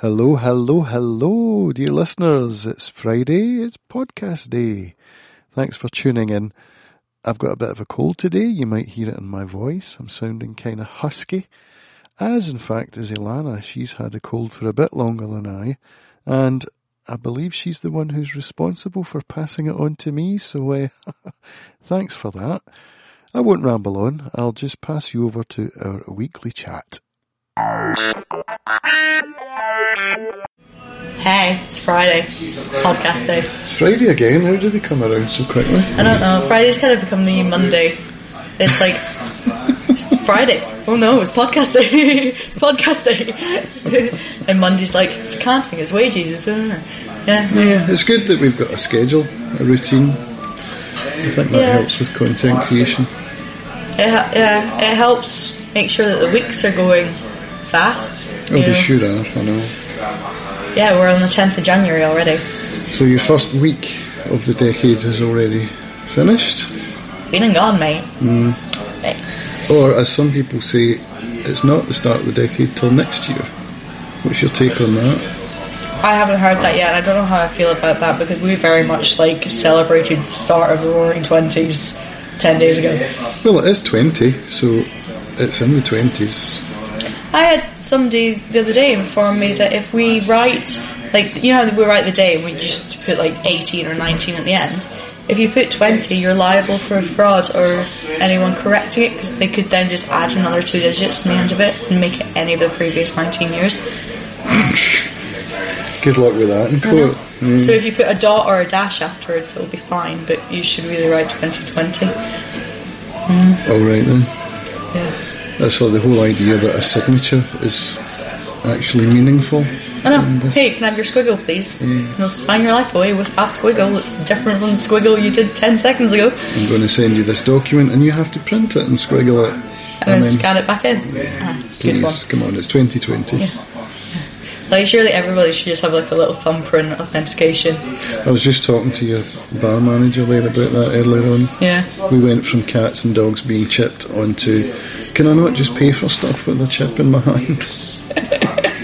Hello, hello, hello, dear listeners. It's Friday. It's podcast day. Thanks for tuning in. I've got a bit of a cold today. You might hear it in my voice. I'm sounding kind of husky. As in fact is Ealána. She's had a cold for a bit longer than I. And I believe she's the one who's responsible for passing it on to me. So uh, thanks for that. I won't ramble on. I'll just pass you over to our weekly chat. Hey, it's Friday. It's podcast day. It's Friday again. How did they come around so quickly? I don't know. Friday's kind of become the Monday. It's like it's Friday. Oh no, it's podcast day. it's podcast day. and Monday's like it's counting his wages. It's, uh, yeah. Yeah, it's good that we've got a schedule, a routine. I think that Yeah. helps with content creation. It, yeah, it helps make sure that the weeks are going fast. Oh, they know. sure are, I know. Yeah, we're on the 10th of January already. So your first week of the decade is already finished? Been and gone, mate. Mm. Or, as some people say, it's not the start of the decade till next year. What's your take on that? I haven't heard that yet. I don't know how I feel about that because we very much like celebrated the start of the Roaring Twenties ten days ago. Well, it is 20, so it's in the 20s. I had somebody the other day inform me that if we write, like you know, how we write the day and we just put like eighteen or nineteen at the end. If you put twenty, you're liable for a fraud or anyone correcting it because they could then just add another two digits in the end of it and make it any of the previous nineteen years. Good luck with that court. Mm. So if you put a dot or a dash afterwards, it'll be fine. But you should really write twenty twenty. All right then. Yeah. That's so the whole idea that a signature is actually meaningful. I know. Hey, can I have your squiggle, please? You'll sign your life away with a squiggle. It's different from the squiggle you did 10 seconds ago. I'm going to send you this document and you have to print it and squiggle it. And, then, scan it back in. Ah, please, come on, it's 2020. Like, surely everybody should just have like a little thumbprint authentication. I was just talking to your bar manager there about that earlier on. Yeah. We went from cats and dogs being chipped onto, can I not just pay for stuff with a chip in my hand?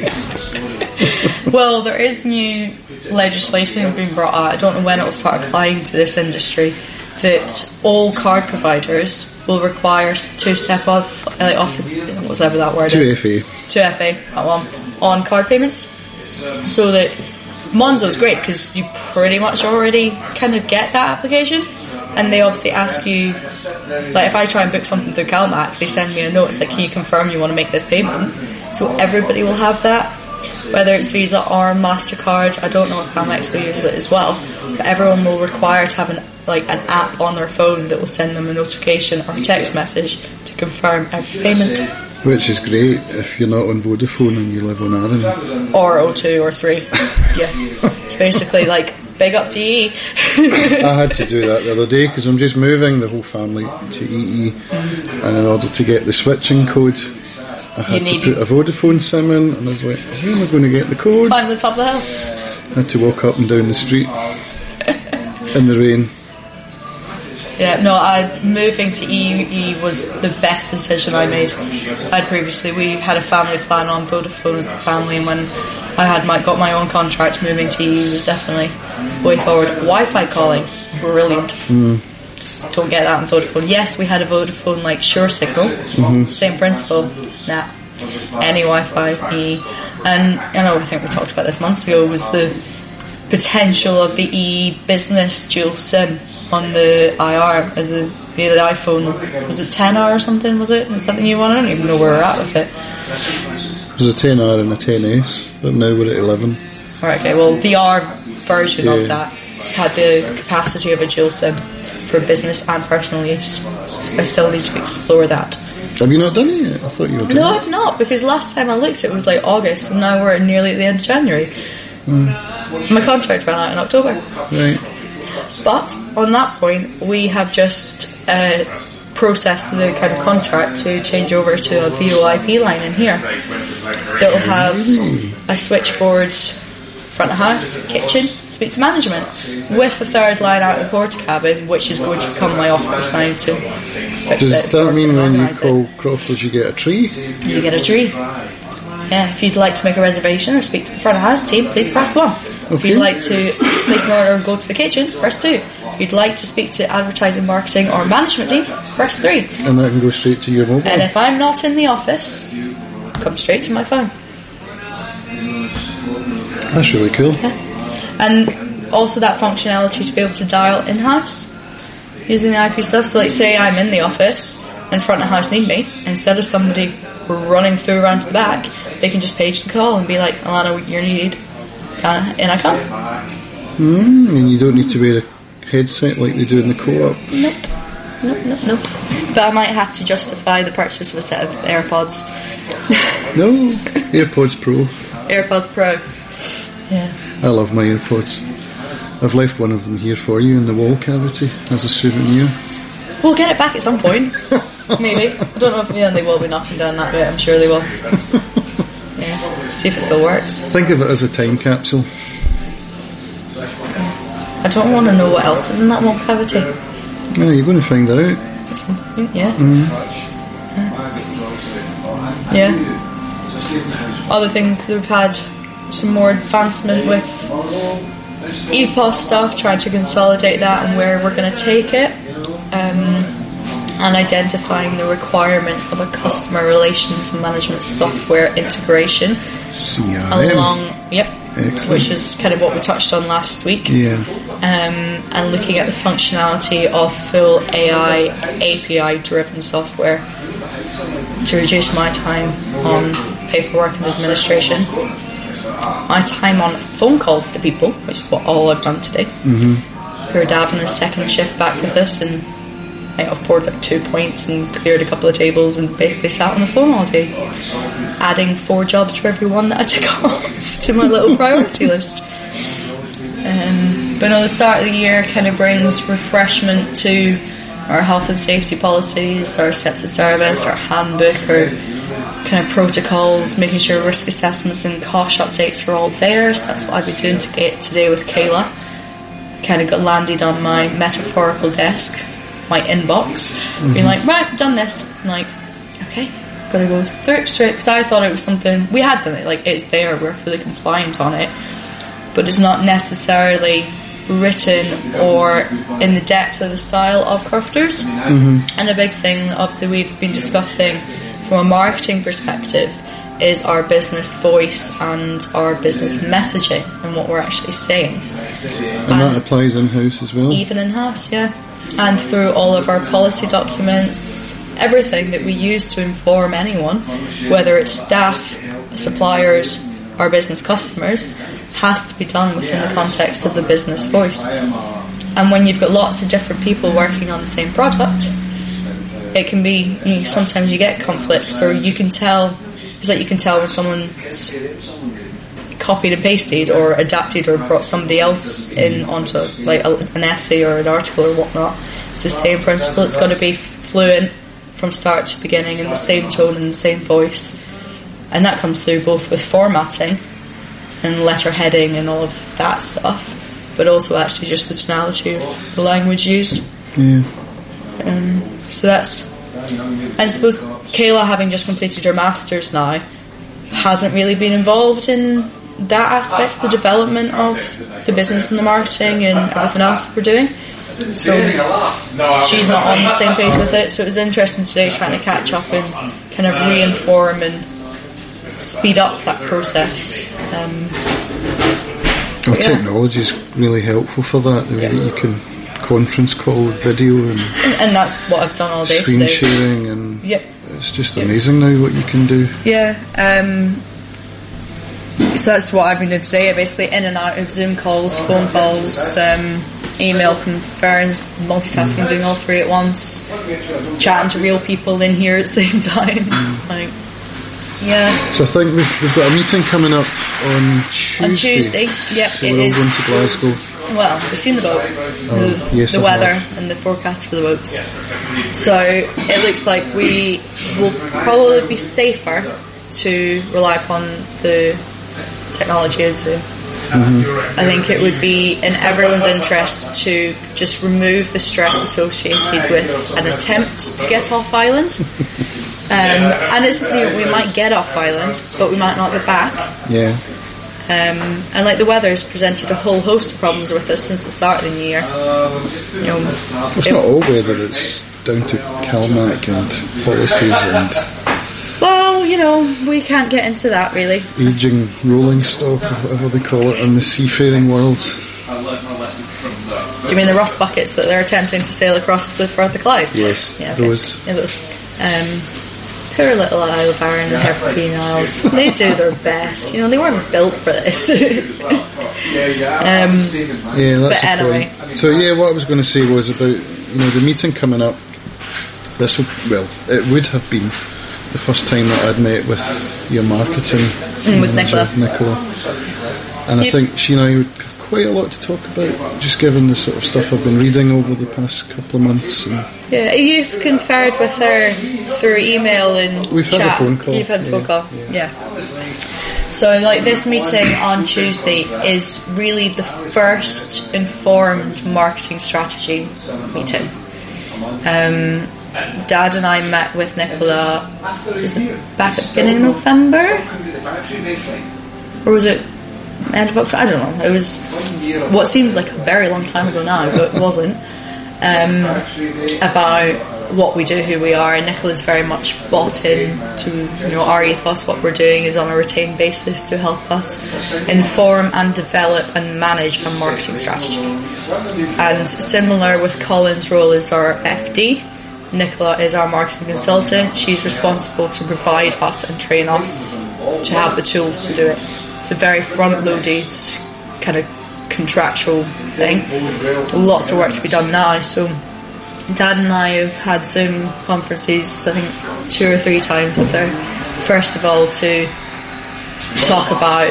Well, there is new legislation being brought out. I don't know when it will start applying to this industry. That all card providers will require s- to step off, uh, off whatever that word is. 2FA. to FA that one on card payments, so that Monzo's great because you pretty much already kind of get that application, and they obviously ask you, like if I try and book something through CalMac, they send me a note. It's like, can you confirm you want to make this payment? So everybody will have that, whether it's Visa or Mastercard. I don't know if Amex will use it as well, but everyone will require to have an like an app on their phone that will send them a notification or a text message to confirm every payment. Which is great if you're not on Vodafone and you live on Arran. or O2 or 3. yeah. It's basically like big up to EE. I had to do that the other day because I'm just moving the whole family to EE, and in order to get the switching code, I had to put a Vodafone SIM in, and I was like, how am I going to get the code? Climb the top of the hill. I had to walk up and down the street in the rain. Yeah, no, I moving to EE was the best decision I made. I'd previously we had a family plan on Vodafone as a family, and when I had my got my own contract, moving to EE was definitely way forward. Wi-Fi calling, brilliant. Hmm. Don't get that on Vodafone. Yes, we had a Vodafone like Sure Signal, mm-hmm. same principle. Nah, any Wi-Fi EE, and I know I think we talked about this months ago was the potential of the E business dual SIM on the IR, uh, the, the iPhone. Was it 10R or something? Was it? Was that the new one? I don't even know where we're at with it. It was a 10R and a 10S, but now we're at 11. Alright, okay, well, the R version Yeah. of that had the capacity of a dual SIM for business and personal use. So I still need to explore that. Have you not done it yet? I thought you were No. I've not, because last time I looked it was like August, and now we're nearly at the end of January. My contract ran out in October. Right. But on that point, we have just uh, processed the kind of contract to change over to a VoIP line in here that will have a switchboard, front of house, kitchen, speak to management, with the third line out of the Portakabin, which is going to become my office now to fix Does it. that sort mean when you organise it. call Crofters you get a tree? you get a tree? Yeah, if you'd like to make a reservation or speak to the front of house team, please press one. If you'd like to place an order or go to the kitchen, press two. If you'd like to speak to advertising, marketing, or management team, press three. And that can go straight to your mobile. And if I'm not in the office, come straight to my phone. That's really cool. And also that functionality to be able to dial in house using the IP stuff. So, like, say I'm in the office and front of house need me, instead of somebody running through around to the back, they can just page the call and be like, Ealána, you're needed. Can I? And I come. Mm, and you don't need to wear a headset like they do in the co-op. Nope. Nope, nope, nope. But I might have to justify the purchase of a set of AirPods. No, AirPods Pro. AirPods Pro. Yeah. I love my AirPods. I've left one of them here for you in the wall cavity as a souvenir. We'll get it back at some point. Maybe. I don't know if yeah, they will be knocking down that bit. I'm sure they will. Yeah. See if it still works. Think of it as a time capsule. I don't want to know what else is in that wall cavity. Yeah, you're going to find that out. At some point, yeah. Yeah. Other things they've had some more advancement with EPOS stuff, trying to consolidate that and where we're going to take it, um, and identifying the requirements of a customer relations management software integration CRM. along, yep, Excellent. which is kind of what we touched on last week Yeah. um, and looking at the functionality of full AI API driven software to reduce my time on paperwork and administration, my time on phone calls to people, which is what all I've done today. Mm-hmm. Davin is second shift back with us, and I I've poured like two points and cleared a couple of tables and basically sat on the phone all day, adding four jobs for every one that I took off to my little priority list. Um, but no, the start of the year kind of brings refreshment to our health and safety policies, our sets of service, our handbook, our kind of protocols, making sure risk assessments and cost updates are all there. So that's what I've been doing to get today with Kayla. Kind of got landed on my metaphorical desk, my inbox, being mm-hmm. like, right, done this. I'm like, okay, gotta go through it straight because I thought it was something we had done it. Like it's there, we're fully compliant on it but it's not necessarily written or in the depth of the style of Crofters. Mm-hmm. And a big thing, obviously, we've been discussing from a marketing perspective is our business voice and our business messaging and what we're actually saying, And that applies in-house as well. even in house, yeah. And through all of our policy documents, everything that we use to inform anyone, whether it's staff, suppliers, our business customers, has to be done within the context of the business voice. And when you've got lots of different people working on the same product, it can be you know, sometimes you get conflicts, or you can tell. It's like you can tell when someone's copied and pasted, or adapted, or brought somebody else in onto like a, an essay or an article or whatnot. It's the same principle. It's got to be fluent from start to beginning in the same tone and the same voice, and that comes through both with formatting and letter heading and all of that stuff, but also actually just the tonality of the language used. Yeah. Um, so that's, And I suppose Kayla, having just completed her masters now, hasn't really been involved in that aspect, of the development of the business and the marketing and everything else we're doing. So she's not on the same page with it. So it was interesting today trying to catch up and kind of re-inform and speed up that process. Um, Well, Yeah. technology is really helpful for that. The way that you can conference call video and and that's what I've done all day screen today. sharing, and Yep. it's just amazing now what you can do. Yeah. Um, so that's what I've been doing today. Basically, in and out of Zoom calls, phone calls, um, email conference, multitasking, doing all three at once, chatting to real people in here at the same time. like, yeah. So I think we've, we've got a meeting coming up on Tuesday. On Tuesday, yep, So it we're all going to Glasgow. Well, we've seen the boat, the, Oh, yes, the weather, and the forecast for the boats. So it looks like we will probably be safer to rely upon the technology of Zoom. Mm-hmm. I think it would be in everyone's interest to just remove the stress associated with an attempt to get off island. Um, and it's you know, we might get off island, but we might not get back. Yeah. Um, and like the weather has presented a whole host of problems with us since the start of the new year. You know, It's it- not all weather, it's down to CalMac and policies and well, you know, we can't get into that really. aging rolling stock or whatever they call it in the seafaring world. I'll let my lesson come up. Do you mean the rust buckets that they're attempting to sail across the Firth of Clyde? Yes, Yeah, okay. those. Yeah, those. Um, poor little Isle of Arran and Hebridean Isles. They do their best. You know, they weren't built for this. um, Yeah, that's But anyway. point. So yeah, what I was going to say was about you know the meeting coming up. This would well, it would have been the first time that I'd met with your marketing Mm, with manager, Nicola. Nicola. And I think she and I would have quite a lot to talk about, just given the sort of stuff I've been reading over the past couple of months. And yeah, you've conferred with her through email and We've had a phone call, You've had a phone yeah, call. Yeah. So, like this meeting on Tuesday is really the first informed marketing strategy meeting. Um, Dad and I met with Nicola. Is it back at the beginning of November, or was it end of October? I don't know. It was what seems like a very long time ago now, but it wasn't. Um, about what we do, who we are, and Nicola's very much bought in to you know our ethos. What we're doing is on a retained basis to help us inform and develop and manage our marketing strategy. And similar with Colin's role as our FD, Nicola is our marketing consultant. She's responsible to provide us and train us to have the tools to do it. It's a very front loaded kind of contractual thing. Lots of work to be done now. So Dad and I have had Zoom conferences, I think two or three times with her. First of all, to talk about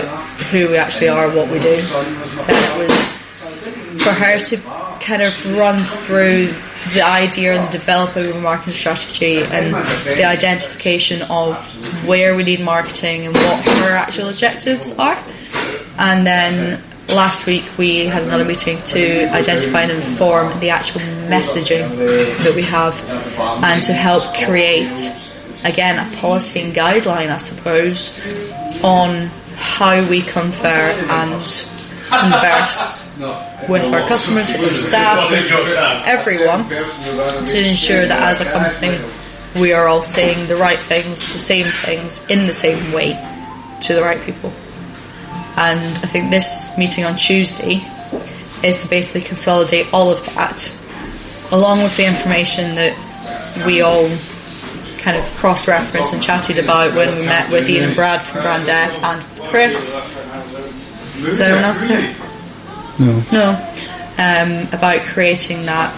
who we actually are, and what we do. Then it was for her to kind of run through the idea and the developing of a marketing strategy and the identification of where we need marketing and what her actual objectives are. And then last week we had another meeting to identify and inform the actual messaging that we have and to help create again a policy and guideline I suppose on how we confer and converse with our customers, with our staff, with everyone to ensure that as a company we are all saying the right things, the same things, in the same way to the right people. And I think this meeting on Tuesday is to basically consolidate all of that along with the information that we all kind of cross referenced and chatted about when we met with Ian and Brad from Brand Death and Chris. Is anyone else there? no, No. Um, about creating that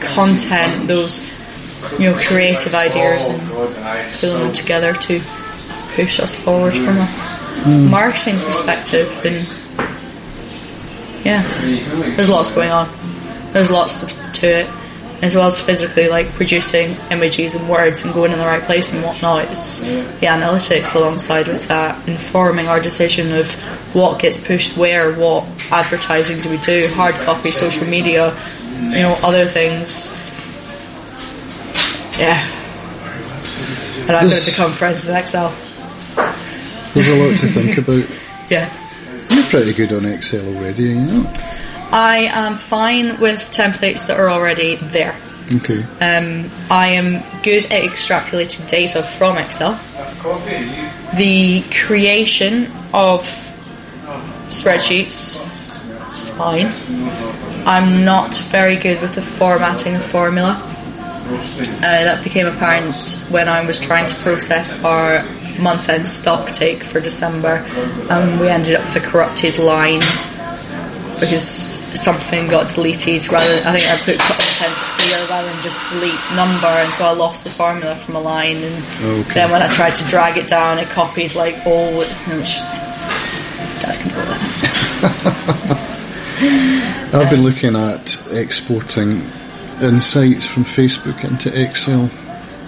content, those you know creative ideas, and pulling them together to push us forward from a marketing perspective. And yeah, there's lots going on. There's lots to it, as well as physically like producing images and words and going in the right place and whatnot. It's the analytics alongside with that, informing our decision of what gets pushed where, what advertising do we do, hard copy, social media, you know, other things. Yeah. And I'm going to become friends with Excel. there's a lot to think about. Yeah. You're pretty good on Excel already, you know. I am fine with templates that are already there. Okay. Um, I am good at extrapolating data from Excel. The creation of spreadsheets is fine. I'm not very good with the formatting of formula. Uh, that became apparent when I was trying to process our month end stock take for December, and we ended up with a corrupted line because something got deleted rather than, I think I put content clear rather than just delete number and so I lost the formula from a line and Okay. then when I tried to drag it down it copied like all and it was just Dad can do that. I've been looking at exporting insights from Facebook into Excel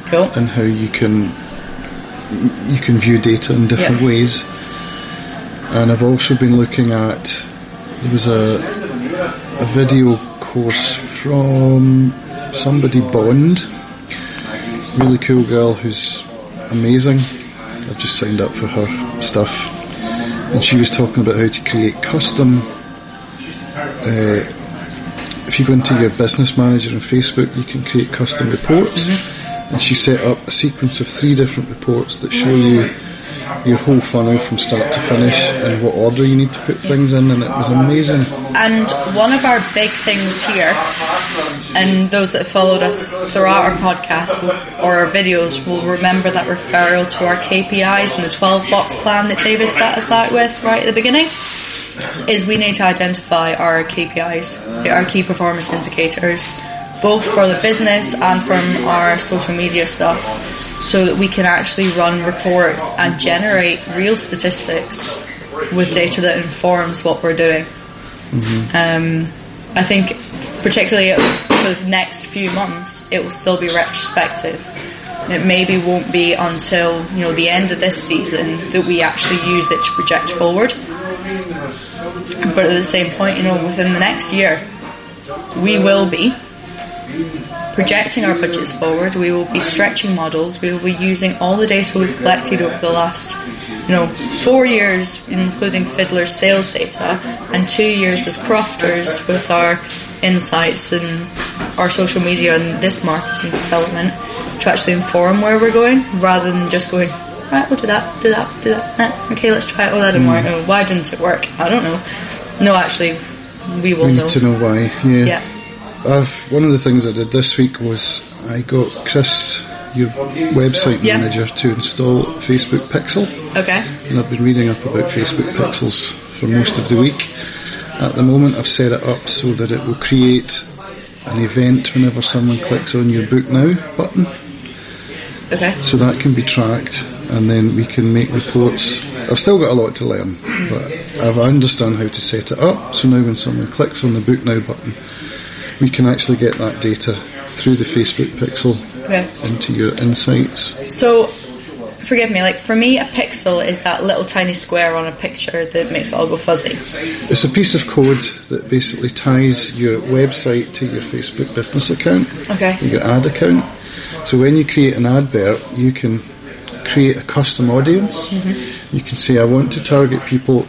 Cool. and how you can you can view data in different Yeah. ways. And I've also been looking at there was a a video course from somebody Bond, really cool girl who's amazing. I've just signed up for her stuff, and she was talking about how to create custom. Uh, if you go into your business manager on Facebook, you can create custom reports. And she set up a sequence of three different reports that show you your whole funnel from start to finish and what order you need to put things in, and it was amazing. And one of our big things here, and those that followed us throughout our podcast or our videos will remember that referral to our KPIs and the 12 box plan that David set us out with right at the beginning, is we need to identify our KPIs, our key performance indicators, both for the business and from our social media stuff, so that we can actually run reports and generate real statistics with data that informs what we're doing. Um, I think, particularly for the next few months, it will still be retrospective. It maybe won't be until you know the end of this season that we actually use it to project forward. But at the same point, you know, within the next year, we will be projecting our budgets forward. We will be stretching models. We will be using all the data we've collected over the last, you know, four years, including Fiddler's sales data, and two years as Crofters with our insights and our social media and this marketing development to actually inform where we're going, rather than just going. Right, we'll do that, do that, do that. Eh, okay, let's try it. Oh, that didn't work. Oh, why didn't it work? I don't know. No, actually, we will We know. need to know why. Yeah. Yeah. I've, one of the things I did this week was I got Chris, your website Yeah. manager, to install Facebook Pixel. Okay. and I've been reading up about Facebook Pixels for most of the week. At the moment, I've set it up so that it will create an event whenever someone clicks on your Book Now button, Okay. so that can be tracked, and then we can make reports. I've still got a lot to learn, but I've understand how to set it up. So now, when someone clicks on the Book Now button, we can actually get that data through the Facebook Pixel Okay. into your insights. So, forgive me, like for me, a pixel is that little tiny square on a picture that makes it all go fuzzy. It's a piece of code that basically ties your website to your Facebook business account, Okay. your ad account. So when you create an advert, you can create a custom audience. Mm-hmm. You can say, I want to target people,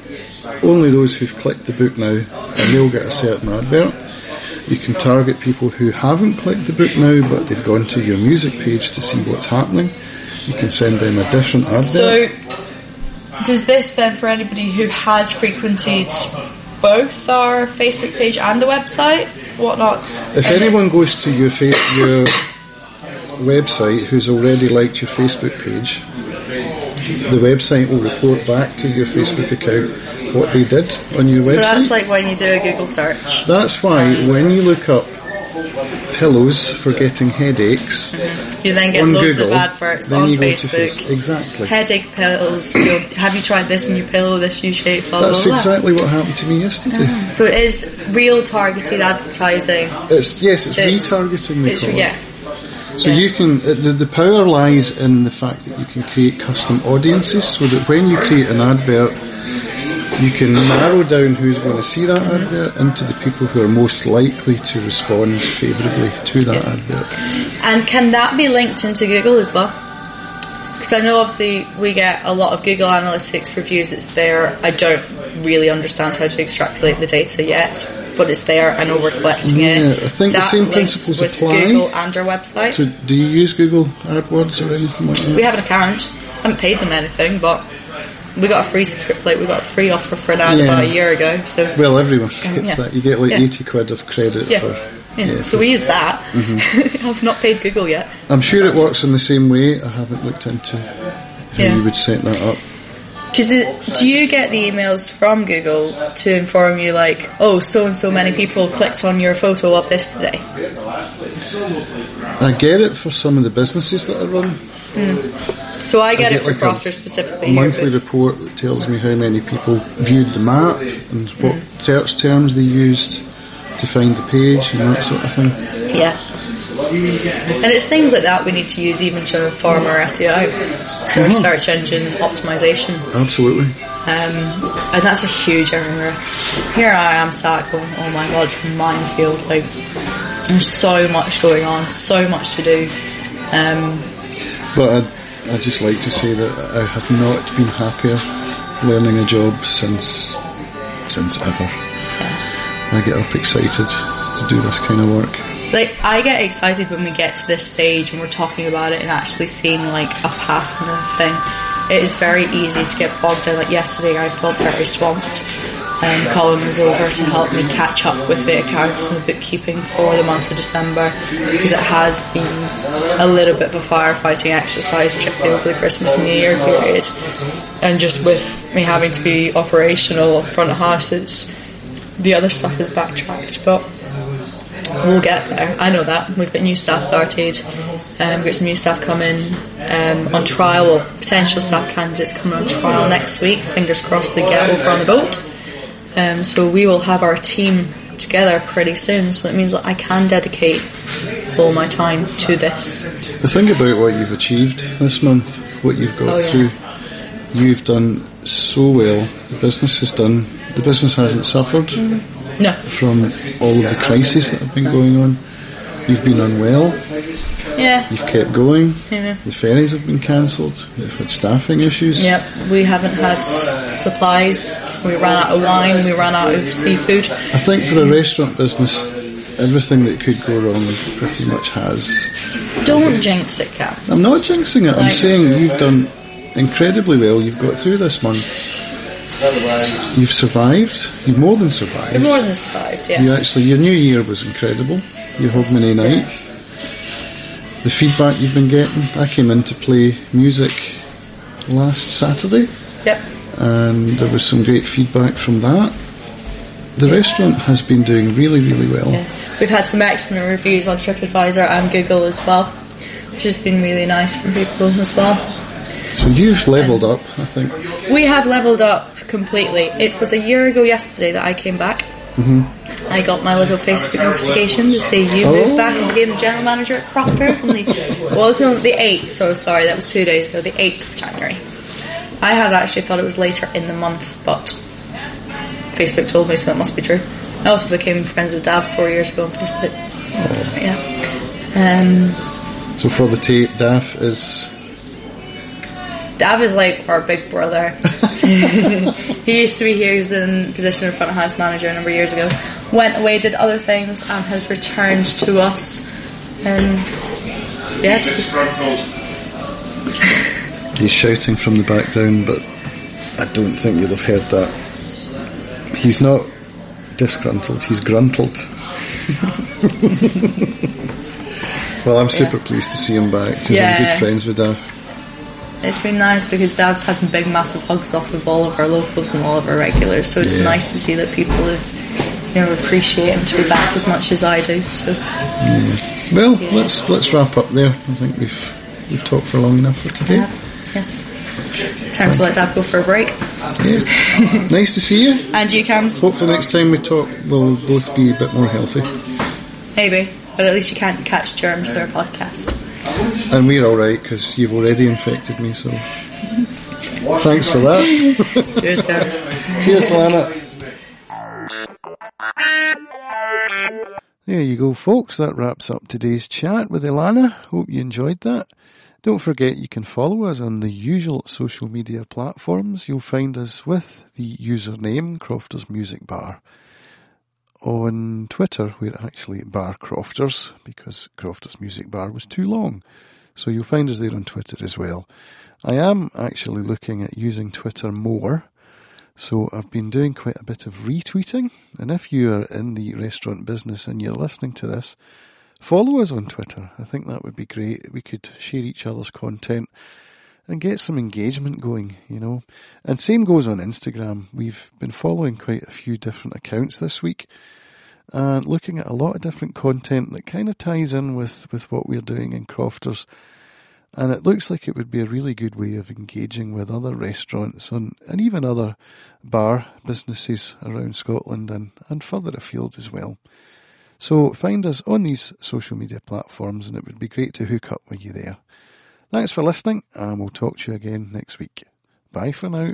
only those who've clicked the book now, and they'll get a certain advert. You can target people who haven't clicked the book now, but they've gone to your music page to see what's happening. You can send them a different advert. So, does this then, for anybody who has frequented both our Facebook page and the website, whatnot? If anyone goes to your fa- your website who's already liked your Facebook page, the website will report back to your Facebook account what they did on your website. So that's like when you do a Google search. That's why when you look up pillows for getting headaches You then get on loads Google, of adverts then on you go to Facebook. Face- exactly. Headache pills. You know, have you tried this new pillow, this new shape? Blah, That's blah, blah. exactly what happened to me yesterday. So it is real targeted advertising. It's yes, it's, It's- retargeting. They It's, call yeah. So Yeah. you can uh, the, the power lies in the fact that you can create custom audiences, so that when you create an advert, you can narrow down who's going to see that advert into the people who are most likely to respond favourably to that advert. And can that be linked into Google as well? Because I know obviously we get a lot of Google Analytics reviews. It's there. I don't really understand how to extrapolate the data yet, but it's there. I know we're collecting Yeah, it. I think the same principles with apply. Google and our website. So do you use Google AdWords or anything like that? we have an account. I haven't paid them anything, but we got a free subscription. Like we got a free offer for an ad Yeah. about a year ago. So Well, everyone gets yeah. that. You get like Yeah. 80 quid of credit for... yeah. so we use that. Mm-hmm. I've not paid Google yet. I'm sure it works in the same way. I haven't looked into how Yeah. you would set that up. Because do you get the emails from Google to inform you, like, oh, so and so many people clicked on your photo of this today? I get it for some of the businesses that I run. So I get, I it for like a- Crofter specifically. a monthly report that tells me how many people viewed the map and what search terms they used to find the page and that sort of thing. yeah. And it's things like that we need to use even to inform our SEO, so Mhm. search engine optimization. Absolutely. Um, and that's a huge area. Here I am sat going, oh my god, it's a minefield. Like, there's so much going on, so much to do. Um, But I, I just like to say that I have not been happier learning a job since since ever. I get up excited to do this kind of work. Like I get excited when we get to this stage and we're talking about it and actually seeing like a path and a thing. It is very easy to get bogged down. Like yesterday, I felt very swamped. Um, Colin was over to help me catch up with the accounts and the bookkeeping for the month of December because it has been a little bit of a firefighting exercise, particularly over the Christmas and New Year period. And just with me having to be operational front of houses, the other stuff is backtracked, but we'll get there. I know that. We've got new staff started. Um, we've got some new staff coming um, on trial, or potential staff candidates coming on trial next week. Fingers crossed they get over on the boat. Um, so we will have our team together pretty soon. So that means that I can dedicate all my time to this. The thing about what you've achieved this month, what you've got Oh, yeah. through, you've done so well. The business has done. The business hasn't suffered No, from all of the crises that have been going on. You've been unwell. yeah, You've kept going. Yeah. The ferries have been cancelled. You've had staffing issues. yep. We haven't had supplies. We ran out of wine. We ran out of seafood. I think for a restaurant business, everything that could go wrong pretty much has. Don't jinx it, Caps. I'm not jinxing it. I'm Like- saying you've done incredibly well. You've got through this month. You've survived. You've more than survived. You're more than survived. Yeah. You actually, your new year was incredible. Your Hogmanay night. The feedback you've been getting. I came in to play music last Saturday, Yep. And there was some great feedback from that. The restaurant has been doing really, really well. Yeah. We've had some excellent reviews on TripAdvisor and Google as well, which has been really nice from people as well. So you've levelled up, I think. We have leveled up completely. It was a year ago yesterday that I came back. Mm-hmm. I got my little Facebook notification to say you Oh. moved back and became the general manager at Crofters on the well, it's not the eighth. So sorry, that was two days ago, the eighth of January. I had actually thought it was later in the month, but Facebook told me, so it must be true. I also became friends with Daf four years ago on Facebook. Yeah. Um, So for the tape, Daf is Daf is like our big brother. he used to be here, he was in position of front of house manager a number of years ago. Went away, did other things, and has returned to us. And yes, He's shouting from the background, but I don't think you'll have heard that. He's not disgruntled, he's gruntled. well, I'm super pleased to see him back because I'm good friends with Daf. it's been nice because Daf's had big, massive hugs off of all of our locals and all of our regulars. So it's Yeah. nice to see that people have, you know, appreciate him to be back as much as I do. So Well, let's let's wrap up there. I think we've we've talked for long enough for today. Yes, time to let Daf go for a break. Yeah. nice to see you. And you, Cams, Hopefully next time we talk, we'll both be a bit more healthy. maybe, but at least you can't catch germs through our podcast. And we're all right because you've already infected me. So thanks for that. Cheers, guys. Cheers, Lana. There you go, folks. That wraps up today's chat with Ealána. Hope you enjoyed that. Don't forget you can follow us on the usual social media platforms. You'll find us with the username Crofters Music Bar. On Twitter, we're actually Bar Crofters because Crofters Music Bar was too long. So you'll find us there on Twitter as well. I am actually looking at using Twitter more. So I've been doing quite a bit of retweeting, and if you are in the restaurant business and you're listening to this, follow us on Twitter. I think that would be great. We could share each other's content and get some engagement going, you know. And same goes on Instagram. We've been following quite a few different accounts this week and looking at a lot of different content that kind of ties in with, with what we're doing in Crofters. And it looks like it would be a really good way of engaging with other restaurants and, and even other bar businesses around Scotland and, and further afield as well. So find us on these social media platforms and it would be great to hook up with you there. Thanks for listening and we'll talk to you again next week. Bye for now.